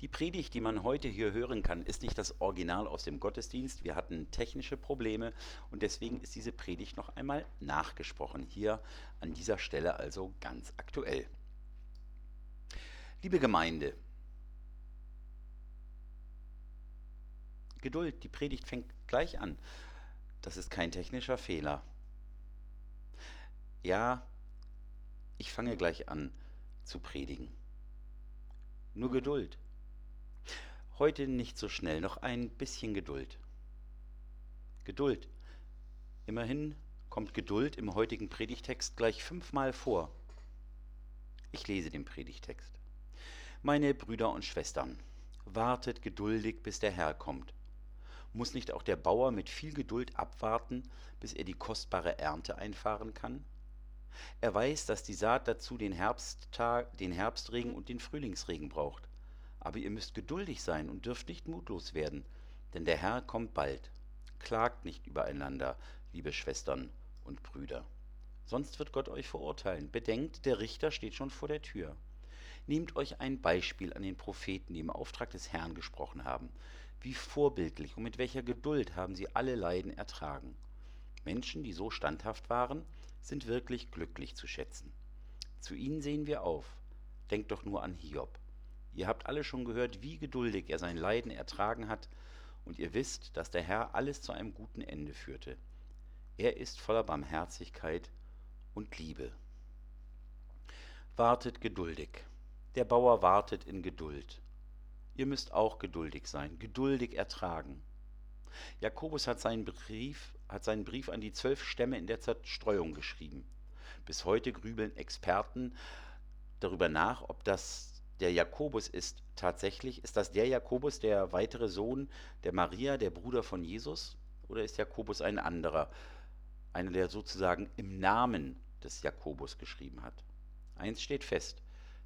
Die Predigt, die man heute hier hören kann, ist nicht das Original aus dem Gottesdienst. Wir hatten technische Probleme und deswegen ist diese Predigt noch einmal nachgesprochen. Hier an dieser Stelle also ganz aktuell. Liebe Gemeinde, Geduld, die Predigt fängt gleich an. Das ist kein technischer Fehler. Ja, ich fange gleich an zu predigen. Nur Geduld. Heute nicht so schnell, noch ein bisschen Geduld. Geduld. Immerhin kommt Geduld im heutigen Predigtext gleich fünfmal vor. Ich lese den Predigtext. Meine Brüder und Schwestern, wartet geduldig, bis der Herr kommt. Muss nicht auch der Bauer mit viel Geduld abwarten, bis er die kostbare Ernte einfahren kann? Er weiß, dass die Saat dazu den Herbsttag, den Herbstregen und den Frühlingsregen braucht. Aber ihr müsst geduldig sein und dürft nicht mutlos werden, denn der Herr kommt bald. Klagt nicht übereinander, liebe Schwestern und Brüder. Sonst wird Gott euch verurteilen. Bedenkt, der Richter steht schon vor der Tür. Nehmt euch ein Beispiel an den Propheten, die im Auftrag des Herrn gesprochen haben. Wie vorbildlich und mit welcher Geduld haben sie alle Leiden ertragen. Menschen, die so standhaft waren, sind wirklich glücklich zu schätzen. Zu ihnen sehen wir auf. Denkt doch nur an Hiob. Ihr habt alle schon gehört, wie geduldig er sein Leiden ertragen hat, und ihr wisst, dass der Herr alles zu einem guten Ende führte. Er ist voller Barmherzigkeit und Liebe. Wartet geduldig. Der Bauer wartet in Geduld. Ihr müsst auch geduldig sein, geduldig ertragen. Jakobus hat seinen Brief, hat seinen Brief an die zwölf Stämme in der Zerstreuung geschrieben. Bis heute grübeln Experten darüber nach, ob das der Jakobus ist tatsächlich, ist das der Jakobus, der weitere Sohn der Maria, der Bruder von Jesus? Oder ist Jakobus ein anderer, einer, der sozusagen im Namen des Jakobus geschrieben hat? Eins steht fest,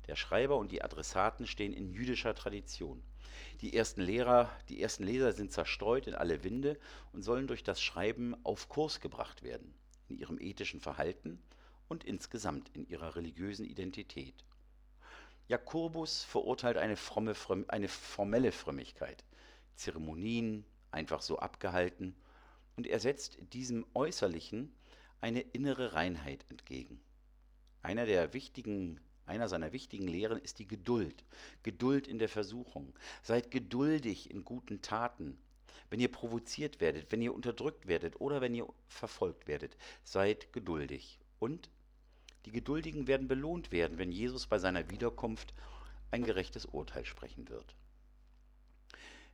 der Schreiber und die Adressaten stehen in jüdischer Tradition. Die ersten Lehrer, die ersten Leser sind zerstreut in alle Winde und sollen durch das Schreiben auf Kurs gebracht werden, in ihrem ethischen Verhalten und insgesamt in ihrer religiösen Identität. Jakobus verurteilt eine, fromme, eine formelle Frömmigkeit, Zeremonien einfach so abgehalten, und er setzt diesem Äußerlichen eine innere Reinheit entgegen. Einer der wichtigen einer seiner wichtigen Lehren ist die Geduld. Geduld in der Versuchung. Seid geduldig in guten Taten. Wenn ihr provoziert werdet, wenn ihr unterdrückt werdet oder wenn ihr verfolgt werdet, seid geduldig. Und die Geduldigen werden belohnt werden, wenn Jesus bei seiner Wiederkunft ein gerechtes Urteil sprechen wird.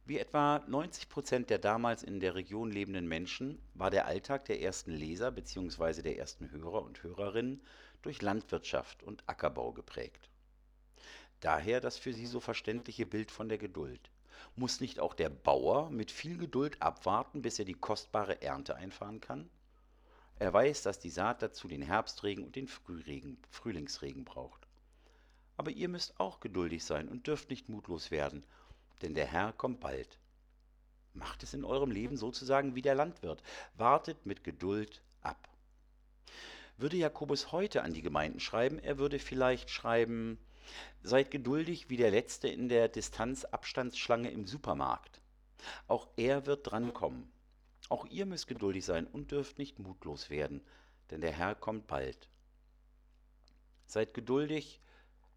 Wie etwa 90 Prozent der damals in der Region lebenden Menschen war der Alltag der ersten Leser bzw. der ersten Hörer und Hörerinnen durch Landwirtschaft und Ackerbau geprägt. Daher das für sie so verständliche Bild von der Geduld. Muss nicht auch der Bauer mit viel Geduld abwarten, bis er die kostbare Ernte einfahren kann? Er weiß, dass die Saat dazu den Herbstregen und den Frühregen, Frühlingsregen braucht. Aber ihr müsst auch geduldig sein und dürft nicht mutlos werden, denn der Herr kommt bald. Macht es in eurem Leben sozusagen wie der Landwirt, wartet mit Geduld ab. Würde Jakobus heute an die Gemeinden schreiben, er würde vielleicht schreiben, seid geduldig wie der Letzte in der Distanzabstandsschlange im Supermarkt. Auch er wird drankommen. Auch ihr müsst geduldig sein und dürft nicht mutlos werden, denn der Herr kommt bald. Seid geduldig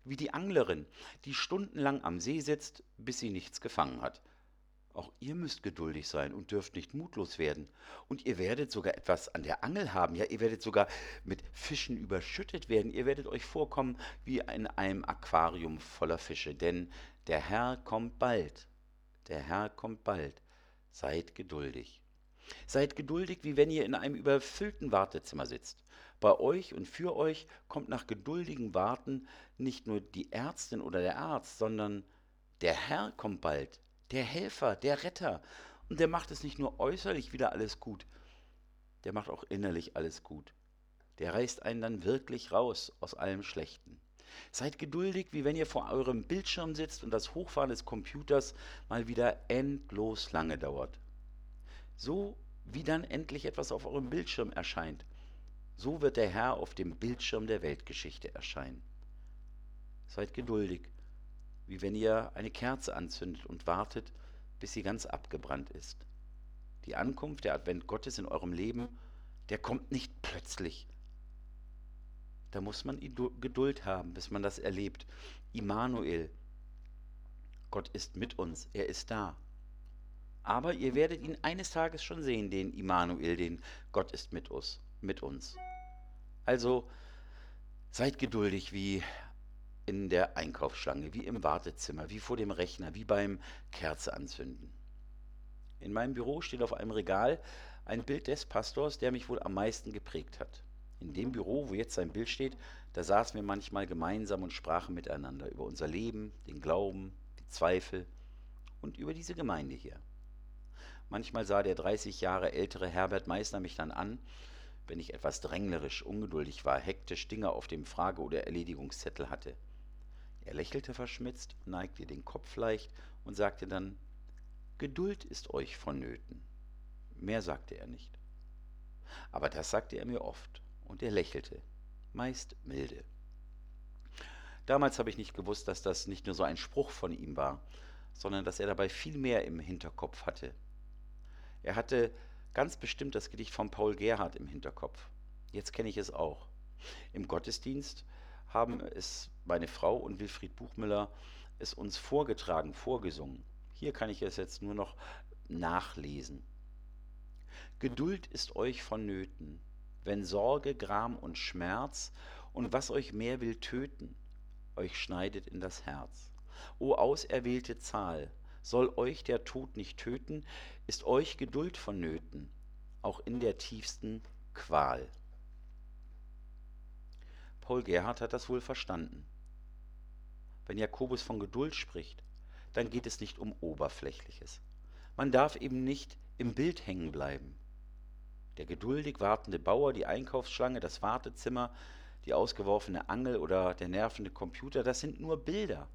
wie die Anglerin, die stundenlang am See sitzt, bis sie nichts gefangen hat. Auch ihr müsst geduldig sein und dürft nicht mutlos werden. Und ihr werdet sogar etwas an der Angel haben, ja, ihr werdet sogar mit Fischen überschüttet werden. Ihr werdet euch vorkommen wie in einem Aquarium voller Fische, denn der Herr kommt bald. Der Herr kommt bald. Seid geduldig. Seid geduldig, wie wenn ihr in einem überfüllten Wartezimmer sitzt. Bei euch und für euch kommt nach geduldigem Warten nicht nur die Ärztin oder der Arzt, sondern der Herr kommt bald, der Helfer, der Retter. Und der macht es nicht nur äußerlich wieder alles gut, der macht auch innerlich alles gut. Der reißt einen dann wirklich raus aus allem Schlechten. Seid geduldig, wie wenn ihr vor eurem Bildschirm sitzt und das Hochfahren des Computers mal wieder endlos lange dauert. So wie dann endlich etwas auf eurem Bildschirm erscheint, so wird der Herr auf dem Bildschirm der Weltgeschichte erscheinen. Seid geduldig wie wenn ihr eine Kerze anzündet und wartet, bis sie ganz abgebrannt ist. Die Ankunft, der Advent Gottes in eurem Leben, der kommt nicht plötzlich. Da muss man Geduld haben, bis man das erlebt. Immanuel, Gott ist mit uns, er ist da. Aber ihr werdet ihn eines Tages schon sehen, den Immanuel, den Gott ist mit uns, mit uns. Also seid geduldig wie in der Einkaufsschlange, wie im Wartezimmer, wie vor dem Rechner, wie beim Kerze anzünden. In meinem Büro steht auf einem Regal ein Bild des Pastors, der mich wohl am meisten geprägt hat. In dem Büro, wo jetzt sein Bild steht, da saßen wir manchmal gemeinsam und sprachen miteinander über unser Leben, den Glauben, die Zweifel und über diese Gemeinde hier. Manchmal sah der 30 Jahre ältere Herbert Meissner mich dann an, wenn ich etwas dränglerisch, ungeduldig war, hektisch Dinge auf dem Frage- oder Erledigungszettel hatte. Er lächelte verschmitzt, neigte den Kopf leicht und sagte dann, Geduld ist euch vonnöten. Mehr sagte er nicht. Aber das sagte er mir oft, und er lächelte, meist milde. Damals habe ich nicht gewusst, dass das nicht nur so ein Spruch von ihm war, sondern dass er dabei viel mehr im Hinterkopf hatte. Er hatte ganz bestimmt das Gedicht von Paul Gerhardt im Hinterkopf. Jetzt kenne ich es auch. Im Gottesdienst haben es meine Frau und Wilfried Buchmüller es uns vorgetragen, vorgesungen. Hier kann ich es jetzt nur noch nachlesen. Geduld ist euch vonnöten, wenn Sorge, Gram und Schmerz und was euch mehr will töten, euch schneidet in das Herz. O auserwählte Zahl, soll euch der Tod nicht töten, ist euch Geduld vonnöten, auch in der tiefsten Qual. Paul Gerhard hat das wohl verstanden. Wenn Jakobus von Geduld spricht, dann geht es nicht um Oberflächliches. Man darf eben nicht im Bild hängen bleiben. Der geduldig wartende Bauer, die Einkaufsschlange, das Wartezimmer, die ausgeworfene Angel oder der nervende Computer, das sind nur Bilder.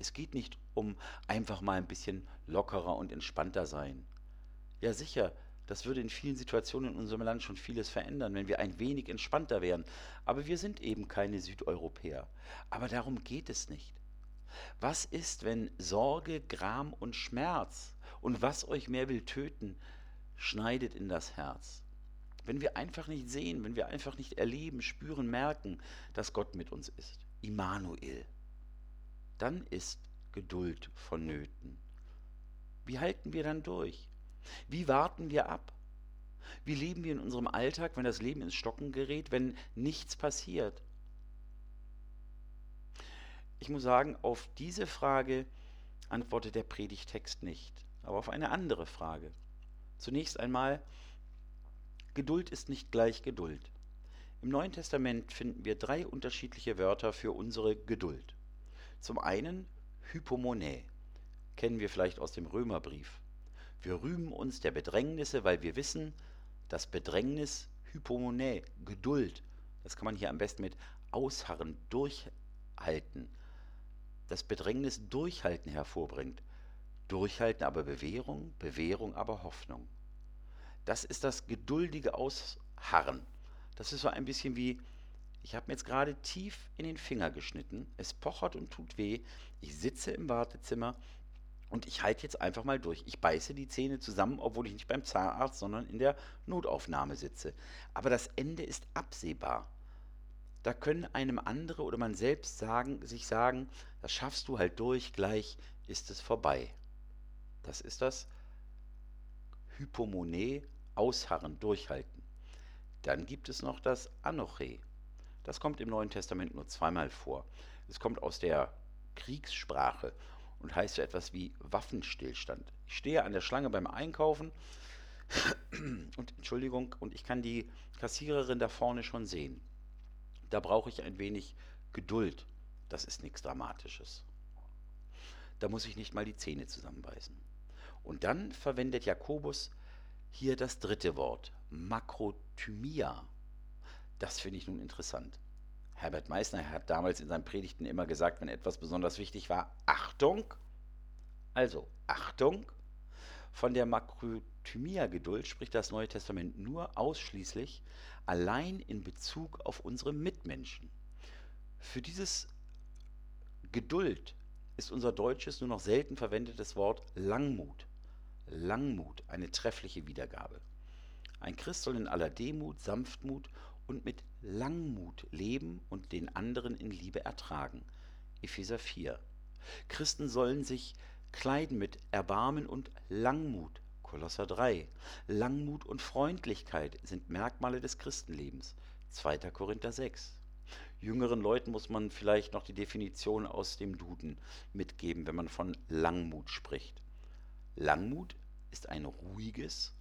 Es geht nicht um einfach mal ein bisschen lockerer und entspannter sein. Ja sicher, das würde in vielen Situationen in unserem Land schon vieles verändern, wenn wir ein wenig entspannter wären. Aber wir sind eben keine Südeuropäer. Aber darum geht es nicht. Was ist, wenn Sorge, Gram und Schmerz und was euch mehr will töten, schneidet in das Herz? Wenn wir einfach nicht sehen, wenn wir einfach nicht erleben, spüren, merken, dass Gott mit uns ist. Immanuel dann ist Geduld vonnöten. Wie halten wir dann durch? Wie warten wir ab? Wie leben wir in unserem Alltag, wenn das Leben ins Stocken gerät, wenn nichts passiert? Ich muss sagen, auf diese Frage antwortet der Predigtext nicht, aber auf eine andere Frage. Zunächst einmal, Geduld ist nicht gleich Geduld. Im Neuen Testament finden wir drei unterschiedliche Wörter für unsere Geduld. Zum einen Hypomonä, kennen wir vielleicht aus dem Römerbrief. Wir rühmen uns der Bedrängnisse, weil wir wissen, dass Bedrängnis, Hypomonä, Geduld, das kann man hier am besten mit ausharren, durchhalten, das Bedrängnis Durchhalten hervorbringt. Durchhalten aber Bewährung, Bewährung aber Hoffnung. Das ist das geduldige Ausharren. Das ist so ein bisschen wie ich habe mir jetzt gerade tief in den Finger geschnitten. Es pochert und tut weh. Ich sitze im Wartezimmer und ich halte jetzt einfach mal durch. Ich beiße die Zähne zusammen, obwohl ich nicht beim Zahnarzt, sondern in der Notaufnahme sitze. Aber das Ende ist absehbar. Da können einem andere oder man selbst sagen, sich sagen, das schaffst du halt durch, gleich ist es vorbei. Das ist das Hypomone, ausharren, durchhalten. Dann gibt es noch das Anoche. Das kommt im Neuen Testament nur zweimal vor. Es kommt aus der Kriegssprache und heißt so etwas wie Waffenstillstand. Ich stehe an der Schlange beim Einkaufen und Entschuldigung, und ich kann die Kassiererin da vorne schon sehen. Da brauche ich ein wenig Geduld. Das ist nichts Dramatisches. Da muss ich nicht mal die Zähne zusammenbeißen. Und dann verwendet Jakobus hier das dritte Wort, Makrothymia. Das finde ich nun interessant. Herbert Meissner hat damals in seinen Predigten immer gesagt, wenn etwas besonders wichtig war, Achtung. Also, Achtung. Von der Makrothymia-Geduld spricht das Neue Testament nur ausschließlich allein in Bezug auf unsere Mitmenschen. Für dieses Geduld ist unser deutsches nur noch selten verwendetes Wort Langmut. Langmut, eine treffliche Wiedergabe. Ein Christ soll in aller Demut, Sanftmut und mit Langmut leben und den anderen in Liebe ertragen. Epheser 4. Christen sollen sich kleiden mit Erbarmen und Langmut. Kolosser 3. Langmut und Freundlichkeit sind Merkmale des Christenlebens. 2. Korinther 6. Jüngeren Leuten muss man vielleicht noch die Definition aus dem Duden mitgeben, wenn man von Langmut spricht. Langmut ist ein ruhiges,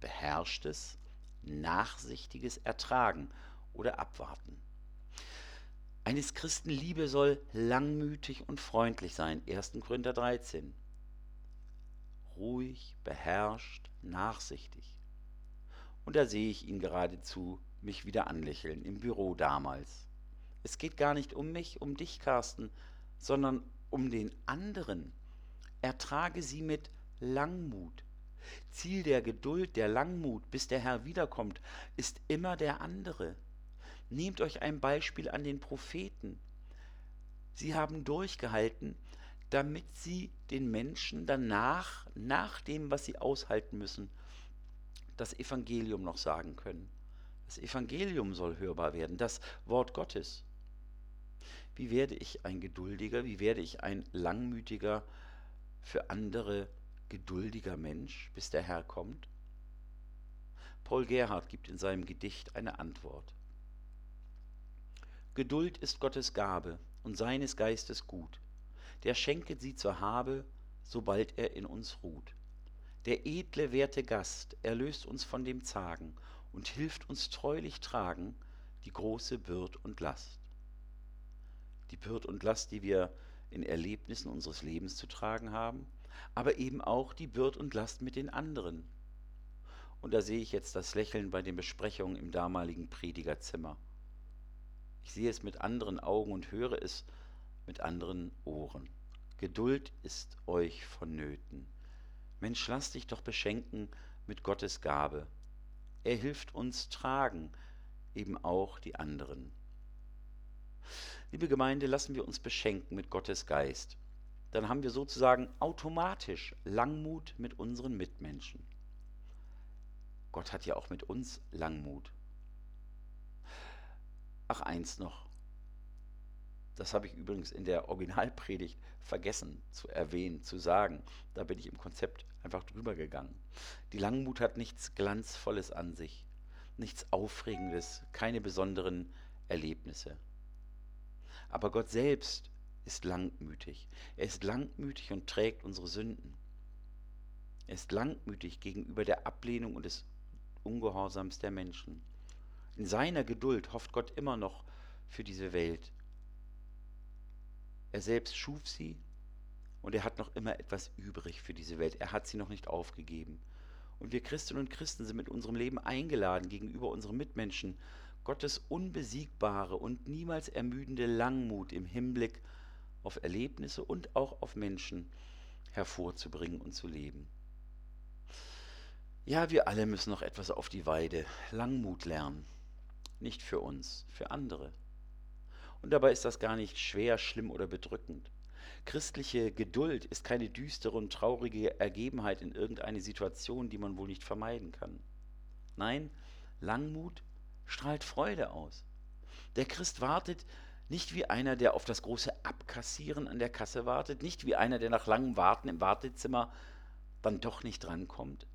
beherrschtes, nachsichtiges Ertragen oder Abwarten. Eines Christen Liebe soll langmütig und freundlich sein. 1. Korinther 13. Ruhig, beherrscht, nachsichtig. Und da sehe ich ihn geradezu mich wieder anlächeln, im Büro damals. Es geht gar nicht um mich, um dich, Carsten, sondern um den anderen. Ertrage sie mit Langmut. Ziel der Geduld, der Langmut, bis der Herr wiederkommt, ist immer der andere. Nehmt euch ein Beispiel an den Propheten. Sie haben durchgehalten, damit sie den Menschen danach, nach dem, was sie aushalten müssen, das Evangelium noch sagen können. Das Evangelium soll hörbar werden, das Wort Gottes. Wie werde ich ein geduldiger, wie werde ich ein langmütiger, für andere geduldiger Mensch, bis der Herr kommt? Paul Gerhard gibt in seinem Gedicht eine Antwort. Geduld ist Gottes Gabe und seines Geistes Gut, der schenket sie zur Habe, sobald er in uns ruht. Der edle, werte Gast erlöst uns von dem Zagen und hilft uns treulich tragen die große Bürd und Last. Die Bürd und Last, die wir in Erlebnissen unseres Lebens zu tragen haben, aber eben auch die Bürd und Last mit den anderen. Und da sehe ich jetzt das Lächeln bei den Besprechungen im damaligen Predigerzimmer. Ich sehe es mit anderen Augen und höre es mit anderen Ohren. Geduld ist euch vonnöten. Mensch, lass dich doch beschenken mit Gottes Gabe. Er hilft uns tragen, eben auch die anderen. Liebe Gemeinde, lassen wir uns beschenken mit Gottes Geist. Dann haben wir sozusagen automatisch Langmut mit unseren Mitmenschen. Gott hat ja auch mit uns Langmut. Ach, eins noch. Das habe ich übrigens in der Originalpredigt vergessen zu erwähnen, zu sagen. Da bin ich im Konzept einfach drüber gegangen. Die Langmut hat nichts Glanzvolles an sich, nichts Aufregendes, keine besonderen Erlebnisse. Aber Gott selbst ist langmütig. Er ist langmütig und trägt unsere Sünden. Er ist langmütig gegenüber der Ablehnung und des Ungehorsams der Menschen. In seiner Geduld hofft Gott immer noch für diese Welt. Er selbst schuf sie und er hat noch immer etwas übrig für diese Welt. Er hat sie noch nicht aufgegeben. Und wir Christinnen und Christen sind mit unserem Leben eingeladen, gegenüber unseren Mitmenschen Gottes unbesiegbare und niemals ermüdende Langmut im Hinblick auf Erlebnisse und auch auf Menschen hervorzubringen und zu leben. Ja, wir alle müssen noch etwas auf die Weide, Langmut lernen. Nicht für uns, für andere. Und dabei ist das gar nicht schwer, schlimm oder bedrückend. Christliche Geduld ist keine düstere und traurige Ergebenheit in irgendeine Situation, die man wohl nicht vermeiden kann. Nein, Langmut strahlt Freude aus. Der Christ wartet nicht wie einer, der auf das große Abkassieren an der Kasse wartet, nicht wie einer, der nach langem Warten im Wartezimmer dann doch nicht drankommt.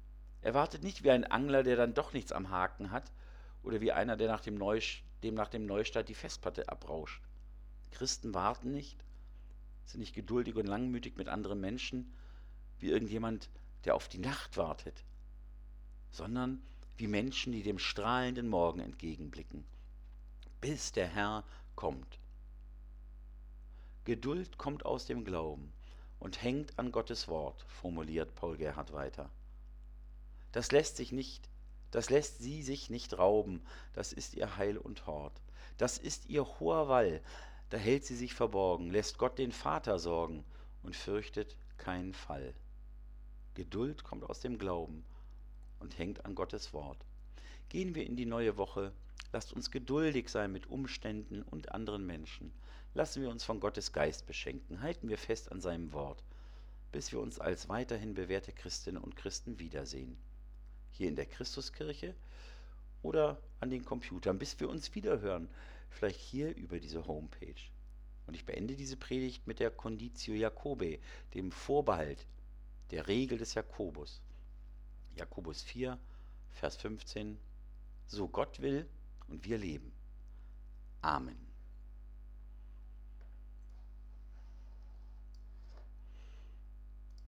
Er wartet nicht wie ein Angler, der dann doch nichts am Haken hat, oder wie einer, der nach dem, Neust dem nach dem Neustart die Festplatte abrauscht. Christen warten nicht, sind nicht geduldig und langmütig mit anderen Menschen, wie irgendjemand, der auf die Nacht wartet, sondern wie Menschen, die dem strahlenden Morgen entgegenblicken, bis der Herr kommt. Geduld kommt aus dem Glauben und hängt an Gottes Wort, formuliert Paul Gerhard weiter. Das lässt sich nicht das lässt sie sich nicht rauben, das ist ihr Heil und Hort. Das ist ihr hoher Wall, da hält sie sich verborgen, lässt Gott den Vater sorgen und fürchtet keinen Fall. Geduld kommt aus dem Glauben und hängt an Gottes Wort. Gehen wir in die neue Woche, lasst uns geduldig sein mit Umständen und anderen Menschen. Lassen wir uns von Gottes Geist beschenken, halten wir fest an seinem Wort, bis wir uns als weiterhin bewährte Christinnen und Christen wiedersehen. Hier in der Christuskirche oder an den Computern, bis wir uns wiederhören, vielleicht hier über diese Homepage. Und ich beende diese Predigt mit der Conditio Jacobe, dem Vorbehalt, der Regel des Jakobus. Jakobus 4, Vers 15. So Gott will und wir leben. Amen.